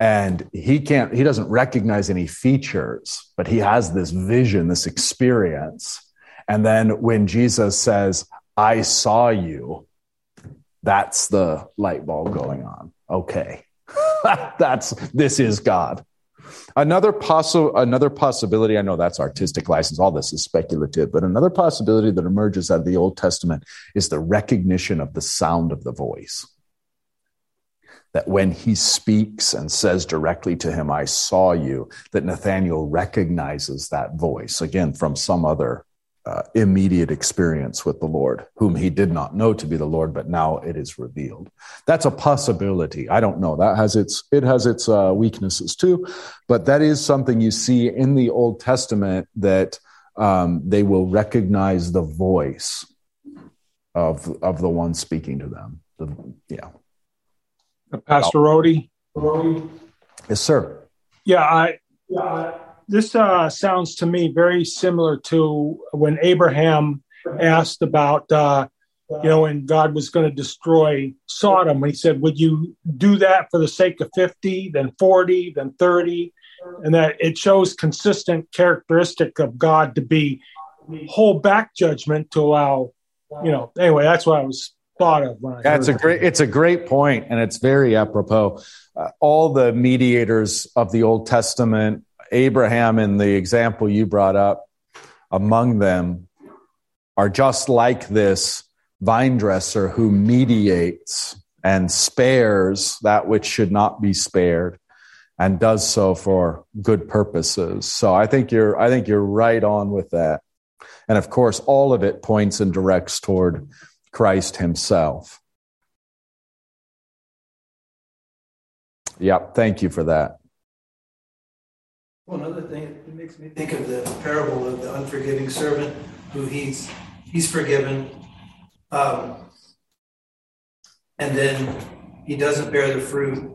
and he can't, he doesn't recognize any features, but he has this vision, this experience. And then when Jesus says, I saw you, that's the light bulb going on. Okay. [LAUGHS] that's, this is God. Another possible another possibility, I know that's artistic license, all this is speculative, but another possibility that emerges out of the Old Testament is the recognition of the sound of the voice. That when he speaks and says directly to him, I saw you, that Nathaniel recognizes that voice, again, from some other uh, immediate experience with the Lord, whom he did not know to be the Lord, but now it is revealed. That's a possibility. I don't know. That has its it has its uh, weaknesses too, but that is something you see in the Old Testament that um, they will recognize the voice of of the one speaking to them. The, yeah. Pastor Rody. Yes, sir. Yeah, I. Yeah, this uh, sounds to me very similar to when Abraham asked about, uh, you know, when God was going to destroy Sodom. He said, "Would you do that for the sake of fifty, then forty, then 30? And that it shows consistent characteristic of God to be hold back judgment to allow, you know. Anyway, that's what I was thought of. When I that's a great. It's a great point, and it's very apropos. Uh, all the mediators of the Old Testament Abraham in the example you brought up, among them are just like this vine dresser who mediates and spares that which should not be spared and does so for good purposes. So I think you're I think you're right on with that. And of course all of it points and directs toward Christ himself. Yep, thank you for that. Well, another thing, it makes me think of the parable of the unforgiving servant who he's he's forgiven, um, and then he doesn't bear the fruit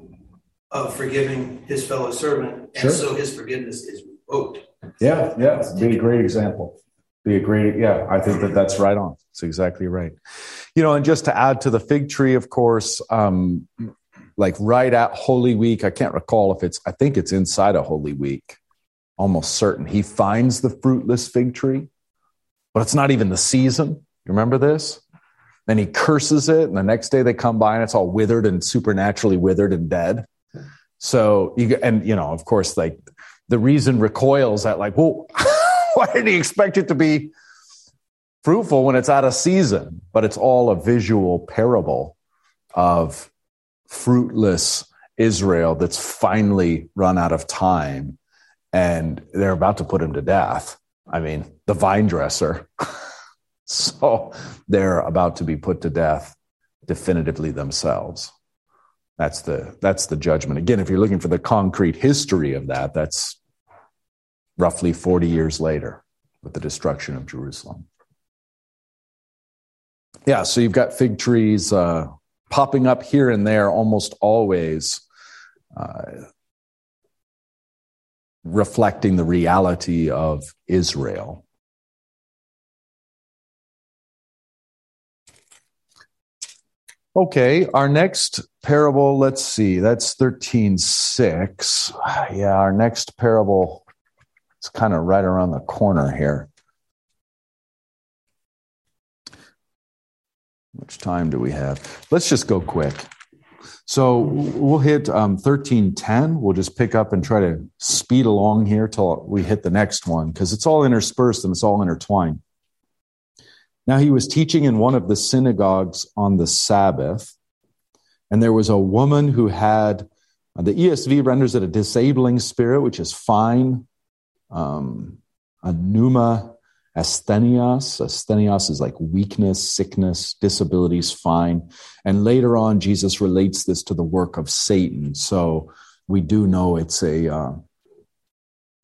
of forgiving his fellow servant, and sure. so his forgiveness is revoked. Yeah, yeah, be a great example. Be a great, yeah. I think that that's right on. It's exactly right. You know, and just to add to the fig tree, of course, um, like right at Holy Week, I can't recall if it's, I think it's inside a Holy Week almost certain. He finds the fruitless fig tree, but it's not even the season. You remember this? Then he curses it, and the next day they come by and it's all withered and supernaturally withered and dead. So you and you know, of course, like the reason recoils at like, well, [LAUGHS] why did he expect it to be fruitful when it's out of season? But it's all a visual parable of fruitless Israel that's finally run out of time and they're about to put him to death. I mean, the vine dresser. [LAUGHS] so they're about to be put to death definitively themselves. That's the that's the judgment. Again, if you're looking for the concrete history of that, that's roughly 40 years later with the destruction of Jerusalem. Yeah, so you've got fig trees uh, popping up here and there almost always. Uh, reflecting the reality of Israel. Okay, our next parable, let's see, that's 13 6. Yeah, our next parable is kind of right around the corner here. How Much time do we have? Let's just go quick. So we'll hit um, 1310. We'll just pick up and try to speed along here till we hit the next one because it's all interspersed and it's all intertwined. Now he was teaching in one of the synagogues on the Sabbath, and there was a woman who had uh, the ESV renders it a disabling spirit, which is fine. Um, a pneuma asthenios. Asthenios is like weakness, sickness, disabilities, fine. And later on, Jesus relates this to the work of Satan. So we do know it's a, uh,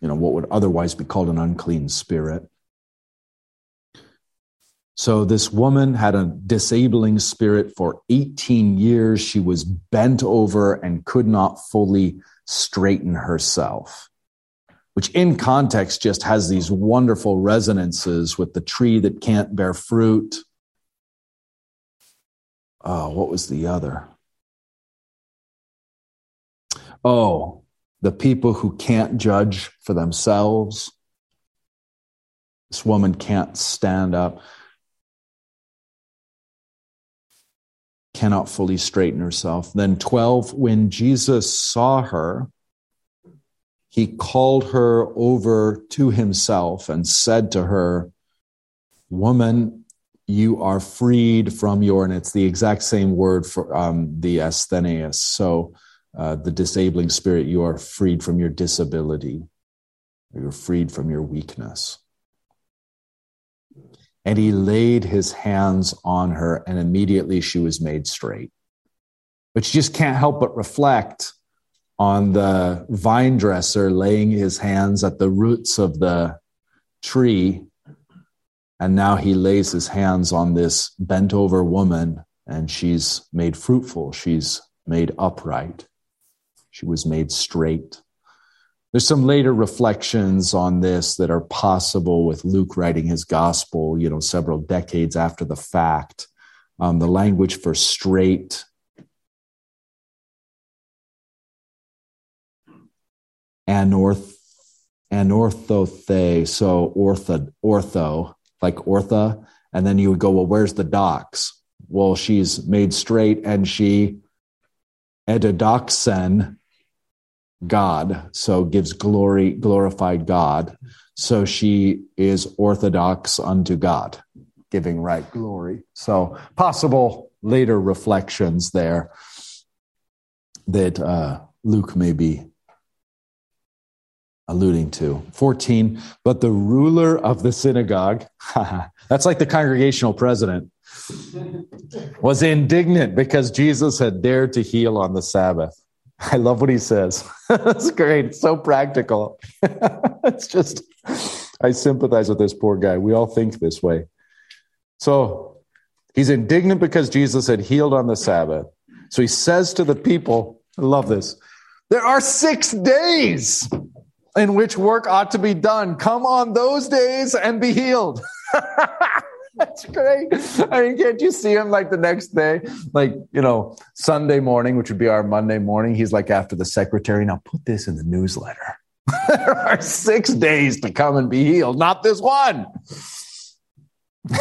you know, what would otherwise be called an unclean spirit. So this woman had a disabling spirit for 18 years. She was bent over and could not fully straighten herself which in context just has these wonderful resonances with the tree that can't bear fruit. Oh, what was the other? Oh, the people who can't judge for themselves. This woman can't stand up, cannot fully straighten herself. Then 12, when Jesus saw her, he called her over to himself and said to her, Woman, you are freed from your, and it's the exact same word for um, the asthenius. So, uh, the disabling spirit, you are freed from your disability, you're freed from your weakness. And he laid his hands on her, and immediately she was made straight. But you just can't help but reflect on the vine dresser laying his hands at the roots of the tree. And now he lays his hands on this bent over woman, and she's made fruitful. She's made upright. She was made straight. There's some later reflections on this that are possible with Luke writing his gospel, you know, several decades after the fact. Um, the language for straight anorth anorthothe, so ortho ortho, like ortha, and then you would go, well, where's the docs Well, she's made straight and she edodoxen God, so gives glory, glorified God. So she is orthodox unto God, giving right glory. So possible later reflections there that uh, Luke may be alluding to. 14, but the ruler of the synagogue, [LAUGHS] that's like the congregational president, was indignant because Jesus had dared to heal on the Sabbath. I love what he says. [LAUGHS] That's great. It's so practical. [LAUGHS] it's just, I sympathize with this poor guy. We all think this way. So he's indignant because Jesus had healed on the Sabbath. So he says to the people, I love this, there are six days in which work ought to be done. Come on those days and be healed. [LAUGHS] That's great. I mean, can't you see him like the next day? Like, you know, Sunday morning, which would be our Monday morning. He's like after the secretary. Now put this in the newsletter. [LAUGHS] there are six days to come and be healed, not this one. [LAUGHS]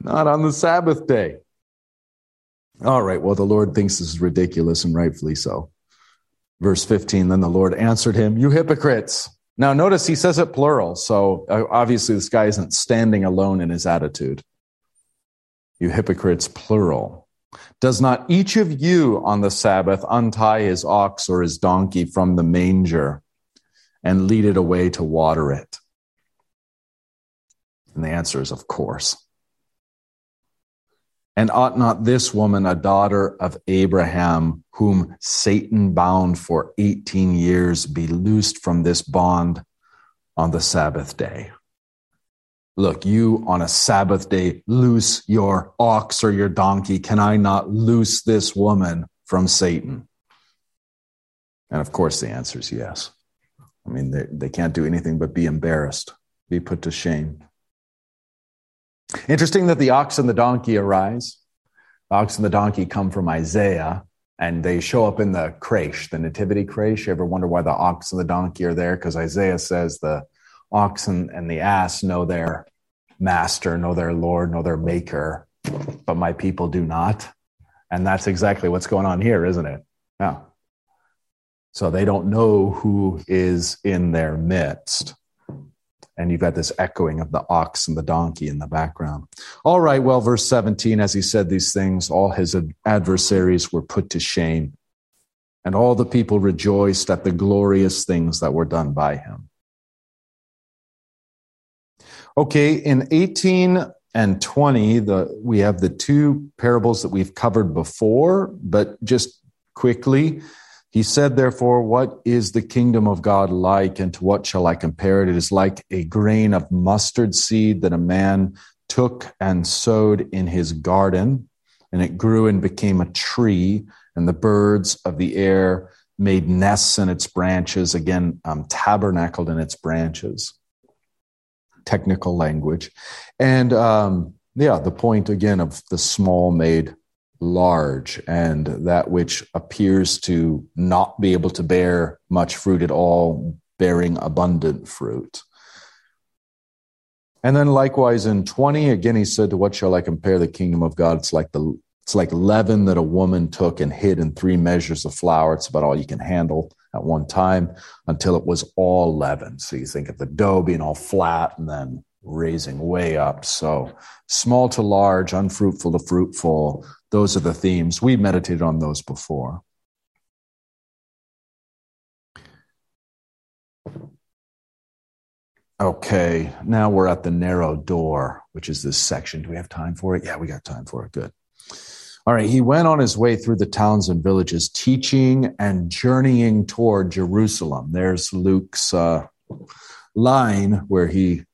not on the Sabbath day. All right. Well, the Lord thinks this is ridiculous and rightfully so. Verse 15, then the Lord answered him, You hypocrites. Now, notice he says it plural. So uh, obviously, this guy isn't standing alone in his attitude. You hypocrites, plural. Does not each of you on the Sabbath untie his ox or his donkey from the manger and lead it away to water it? And the answer is, of course. And ought not this woman, a daughter of Abraham, whom Satan bound for 18 years, be loosed from this bond on the Sabbath day? Look, you on a Sabbath day loose your ox or your donkey. Can I not loose this woman from Satan? And of course, the answer is yes. I mean, they, they can't do anything but be embarrassed, be put to shame. Interesting that the ox and the donkey arise. The ox and the donkey come from Isaiah, and they show up in the creche, the nativity creche. You ever wonder why the ox and the donkey are there? Because Isaiah says the oxen and the ass know their master, know their Lord, know their maker, but my people do not. And that's exactly what's going on here, isn't it? Yeah. So they don't know who is in their midst. And you've got this echoing of the ox and the donkey in the background. All right, well, verse 17, as he said these things, all his adversaries were put to shame, and all the people rejoiced at the glorious things that were done by him. Okay, in 18 and 20, the, we have the two parables that we've covered before, but just quickly, he said, therefore, what is the kingdom of God like, and to what shall I compare it? It is like a grain of mustard seed that a man took and sowed in his garden, and it grew and became a tree, and the birds of the air made nests in its branches, again, um, tabernacled in its branches. Technical language. And um, yeah, the point again of the small made large and that which appears to not be able to bear much fruit at all, bearing abundant fruit. And then likewise in 20, again, he said, To what shall I compare the kingdom of God? It's like the it's like leaven that a woman took and hid in three measures of flour. It's about all you can handle at one time until it was all leaven. So you think of the dough being all flat and then raising way up. So small to large, unfruitful to fruitful, those are the themes. We meditated on those before. Okay, now we're at the narrow door, which is this section. Do we have time for it? Yeah, we got time for it. Good. All right, he went on his way through the towns and villages, teaching and journeying toward Jerusalem. There's Luke's uh, line where he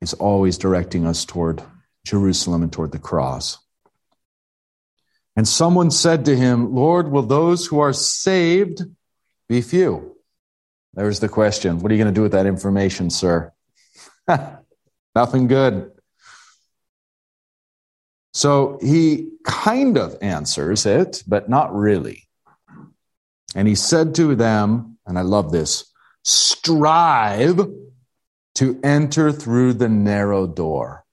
is always directing us toward Jerusalem and toward the cross. And someone said to him, Lord, will those who are saved be few? There's the question. What are you going to do with that information, sir? [LAUGHS] Nothing good. So he kind of answers it, but not really. And he said to them, and I love this strive to enter through the narrow door.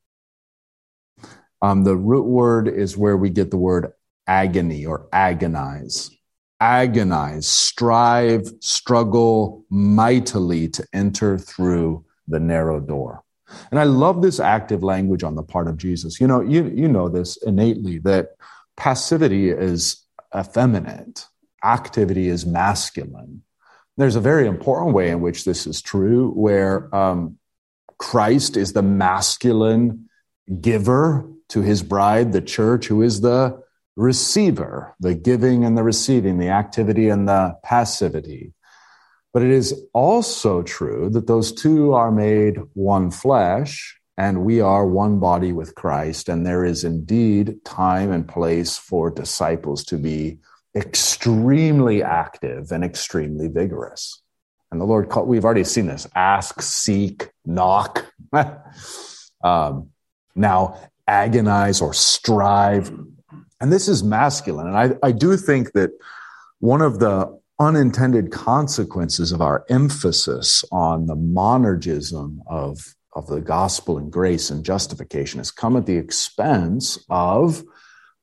Um, the root word is where we get the word agony or agonize. Agonize, strive, struggle mightily to enter through the narrow door. And I love this active language on the part of Jesus. You know, you, you know this innately that passivity is effeminate, activity is masculine. There's a very important way in which this is true, where um, Christ is the masculine giver to his bride, the church, who is the receiver, the giving and the receiving, the activity and the passivity. But it is also true that those two are made one flesh and we are one body with Christ. And there is indeed time and place for disciples to be extremely active and extremely vigorous. And the Lord, called, we've already seen this ask, seek, knock. [LAUGHS] um, now, agonize or strive. And this is masculine. And I, I do think that one of the unintended consequences of our emphasis on the monergism of, of the gospel and grace and justification has come at the expense of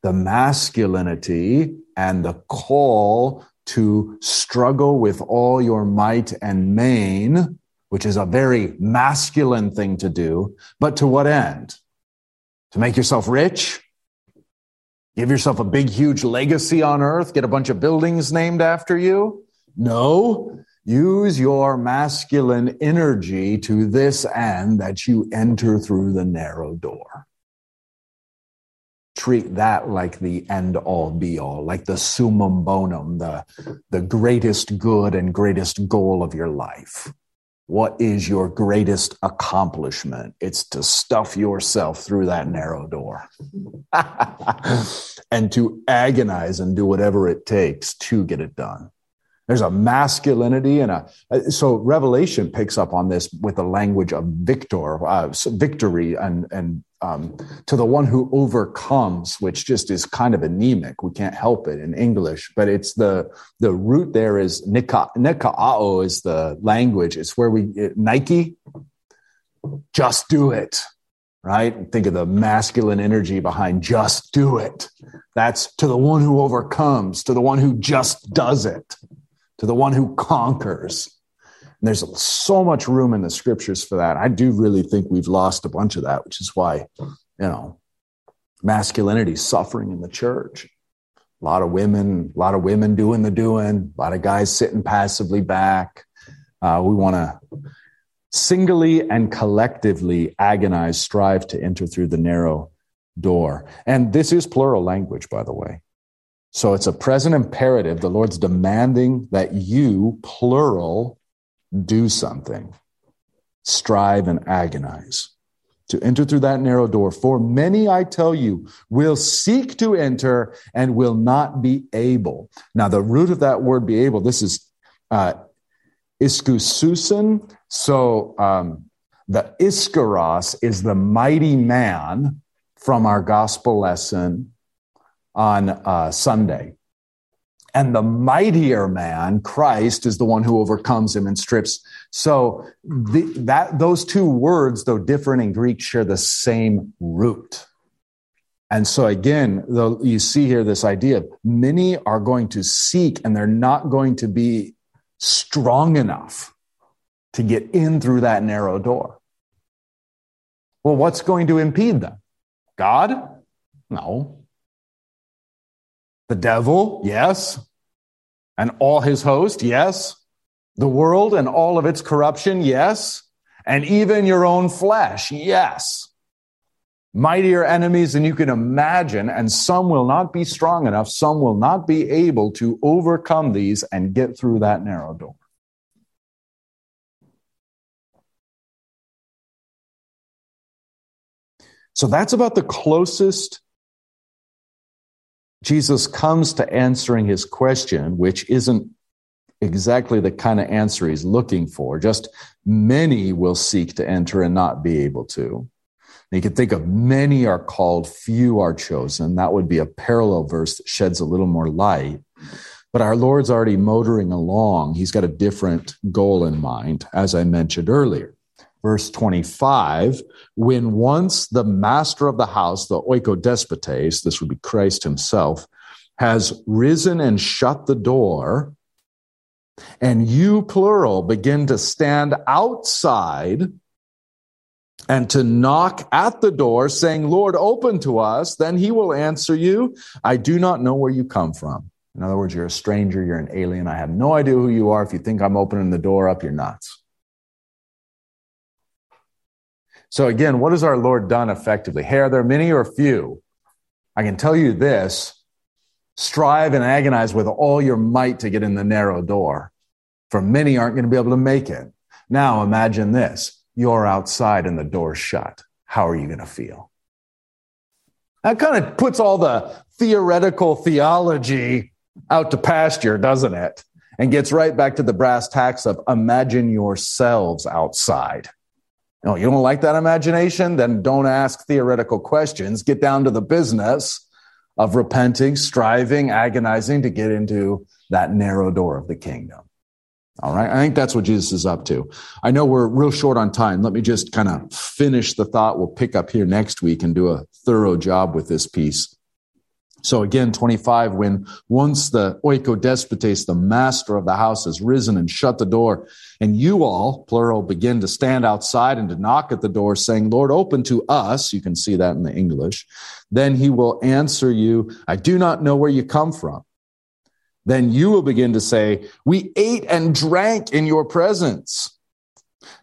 the masculinity and the call to struggle with all your might and main, which is a very masculine thing to do, but to what end? To make yourself rich? Give yourself a big, huge legacy on earth? Get a bunch of buildings named after you? No. Use your masculine energy to this end that you enter through the narrow door treat that like the end all be all, like the summum bonum, the, the greatest good and greatest goal of your life. What is your greatest accomplishment? It's to stuff yourself through that narrow door [LAUGHS] and to agonize and do whatever it takes to get it done. There's a masculinity and a so Revelation picks up on this with the language of victor, uh, victory, and and um, to the one who overcomes, which just is kind of anemic. We can't help it in English, but it's the the root there is nika nikaao is the language. It's where we it, Nike. Just do it, right? Think of the masculine energy behind just do it. That's to the one who overcomes, to the one who just does it, to the one who conquers. And there's so much room in the scriptures for that. I do really think we've lost a bunch of that, which is why, you know, masculinity suffering in the church. A lot of women, a lot of women doing the doing, a lot of guys sitting passively back. Uh, we want to singly and collectively agonize, strive to enter through the narrow door. And this is plural language, by the way. So it's a present imperative. The Lord's demanding that you, plural, do something, strive and agonize to enter through that narrow door. For many, I tell you, will seek to enter and will not be able. Now, the root of that word be able, this is uh, iskususin. So um, the iskaros is the mighty man from our gospel lesson on uh, Sunday. And the mightier man, Christ, is the one who overcomes him and strips. So the, that those two words, though different in Greek, share the same root. And so again, you see here this idea of many are going to seek and they're not going to be strong enough to get in through that narrow door. Well, what's going to impede them? God? No. The devil, yes. And all his host, yes. The world and all of its corruption, yes. And even your own flesh, yes. Mightier enemies than you can imagine, and some will not be strong enough, some will not be able to overcome these and get through that narrow door. So that's about the closest Jesus comes to answering his question, which isn't exactly the kind of answer he's looking for. Just many will seek to enter and not be able to. And you can think of many are called, few are chosen. That would be a parallel verse that sheds a little more light. But our Lord's already motoring along. He's got a different goal in mind, as I mentioned earlier verse 25, when once the master of the house, the oikodespotes, this would be Christ himself, has risen and shut the door, and you, plural, begin to stand outside and to knock at the door, saying, Lord, open to us, then he will answer you, I do not know where you come from. In other words, you're a stranger, you're an alien. I have no idea who you are. If you think I'm opening the door up, you're nuts. So again, what has our Lord done effectively? Hey, are there many or few? I can tell you this strive and agonize with all your might to get in the narrow door, for many aren't going to be able to make it. Now imagine this you're outside and the door's shut. How are you going to feel? That kind of puts all the theoretical theology out to pasture, doesn't it? And gets right back to the brass tacks of imagine yourselves outside. No, you don't like that imagination? Then don't ask theoretical questions. Get down to the business of repenting, striving, agonizing to get into that narrow door of the kingdom. All right. I think that's what Jesus is up to. I know we're real short on time. Let me just kind of finish the thought. We'll pick up here next week and do a thorough job with this piece. So again, 25, when once the oikodespotes, the master of the house, has risen and shut the door, and you all, plural, begin to stand outside and to knock at the door, saying, Lord, open to us. You can see that in the English. Then he will answer you, I do not know where you come from. Then you will begin to say, We ate and drank in your presence.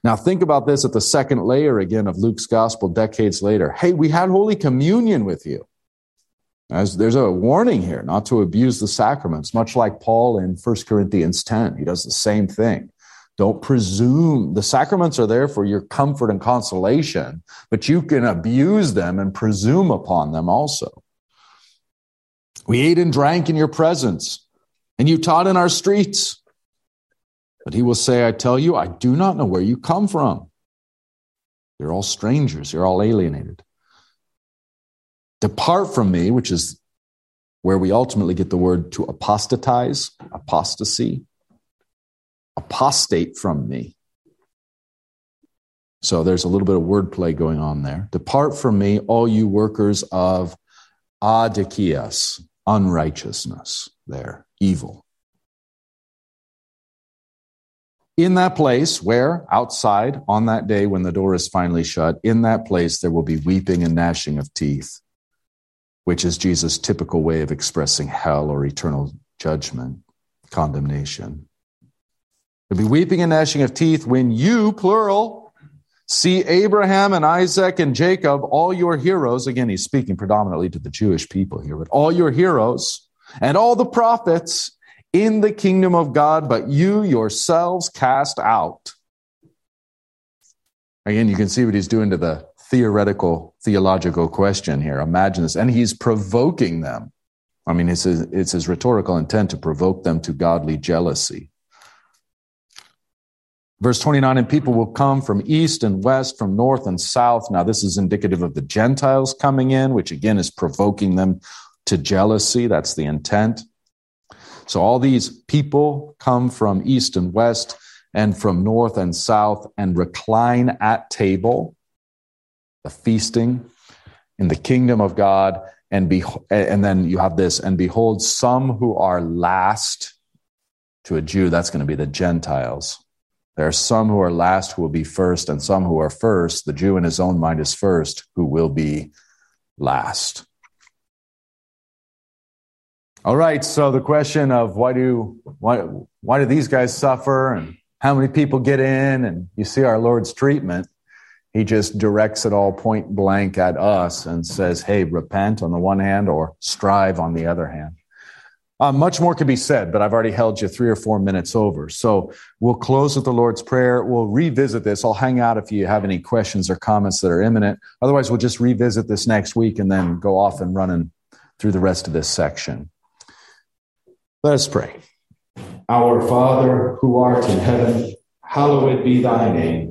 Now think about this at the second layer again of Luke's gospel decades later. Hey, we had Holy Communion with you. As there's a warning here not to abuse the sacraments, much like Paul in 1 Corinthians 10. He does the same thing. Don't presume. The sacraments are there for your comfort and consolation, but you can abuse them and presume upon them also. We ate and drank in your presence, and you taught in our streets. But he will say, I tell you, I do not know where you come from. You're all strangers, you're all alienated. Depart from me, which is where we ultimately get the word to apostatize, apostasy, apostate from me. So there's a little bit of wordplay going on there. Depart from me, all you workers of adikias, unrighteousness, there, evil. In that place where, outside, on that day when the door is finally shut, in that place there will be weeping and gnashing of teeth, which is Jesus' typical way of expressing hell or eternal judgment, condemnation. There'll be weeping and gnashing of teeth when you, plural, see Abraham and Isaac and Jacob, all your heroes. Again, he's speaking predominantly to the Jewish people here, but all your heroes and all the prophets in the kingdom of God, but you yourselves cast out. Again, you can see what he's doing to the theoretical, theological question here. Imagine this. And he's provoking them. I mean, it's his, it's his rhetorical intent to provoke them to godly jealousy. Verse 29 and people will come from east and west, from north and south. Now, this is indicative of the Gentiles coming in, which again is provoking them to jealousy. That's the intent. So all these people come from east and west and from north and south and recline at table, the feasting in the kingdom of God. And, be, and then you have this, and behold, some who are last to a Jew, that's going to be the Gentiles. There are some who are last who will be first, and some who are first. The Jew in his own mind is first, who will be last. All right. So the question of why do why why do these guys suffer and how many people get in and you see our Lord's treatment, he just directs it all point blank at us and says, "Hey, repent on the one hand or strive on the other hand." Uh, much more could be said, but I've already held you three or four minutes over. So we'll close with the Lord's Prayer. We'll revisit this. I'll hang out if you have any questions or comments that are imminent. Otherwise, we'll just revisit this next week and then go off and running through the rest of this section. Let us pray. Our Father, who art in heaven, hallowed be thy name.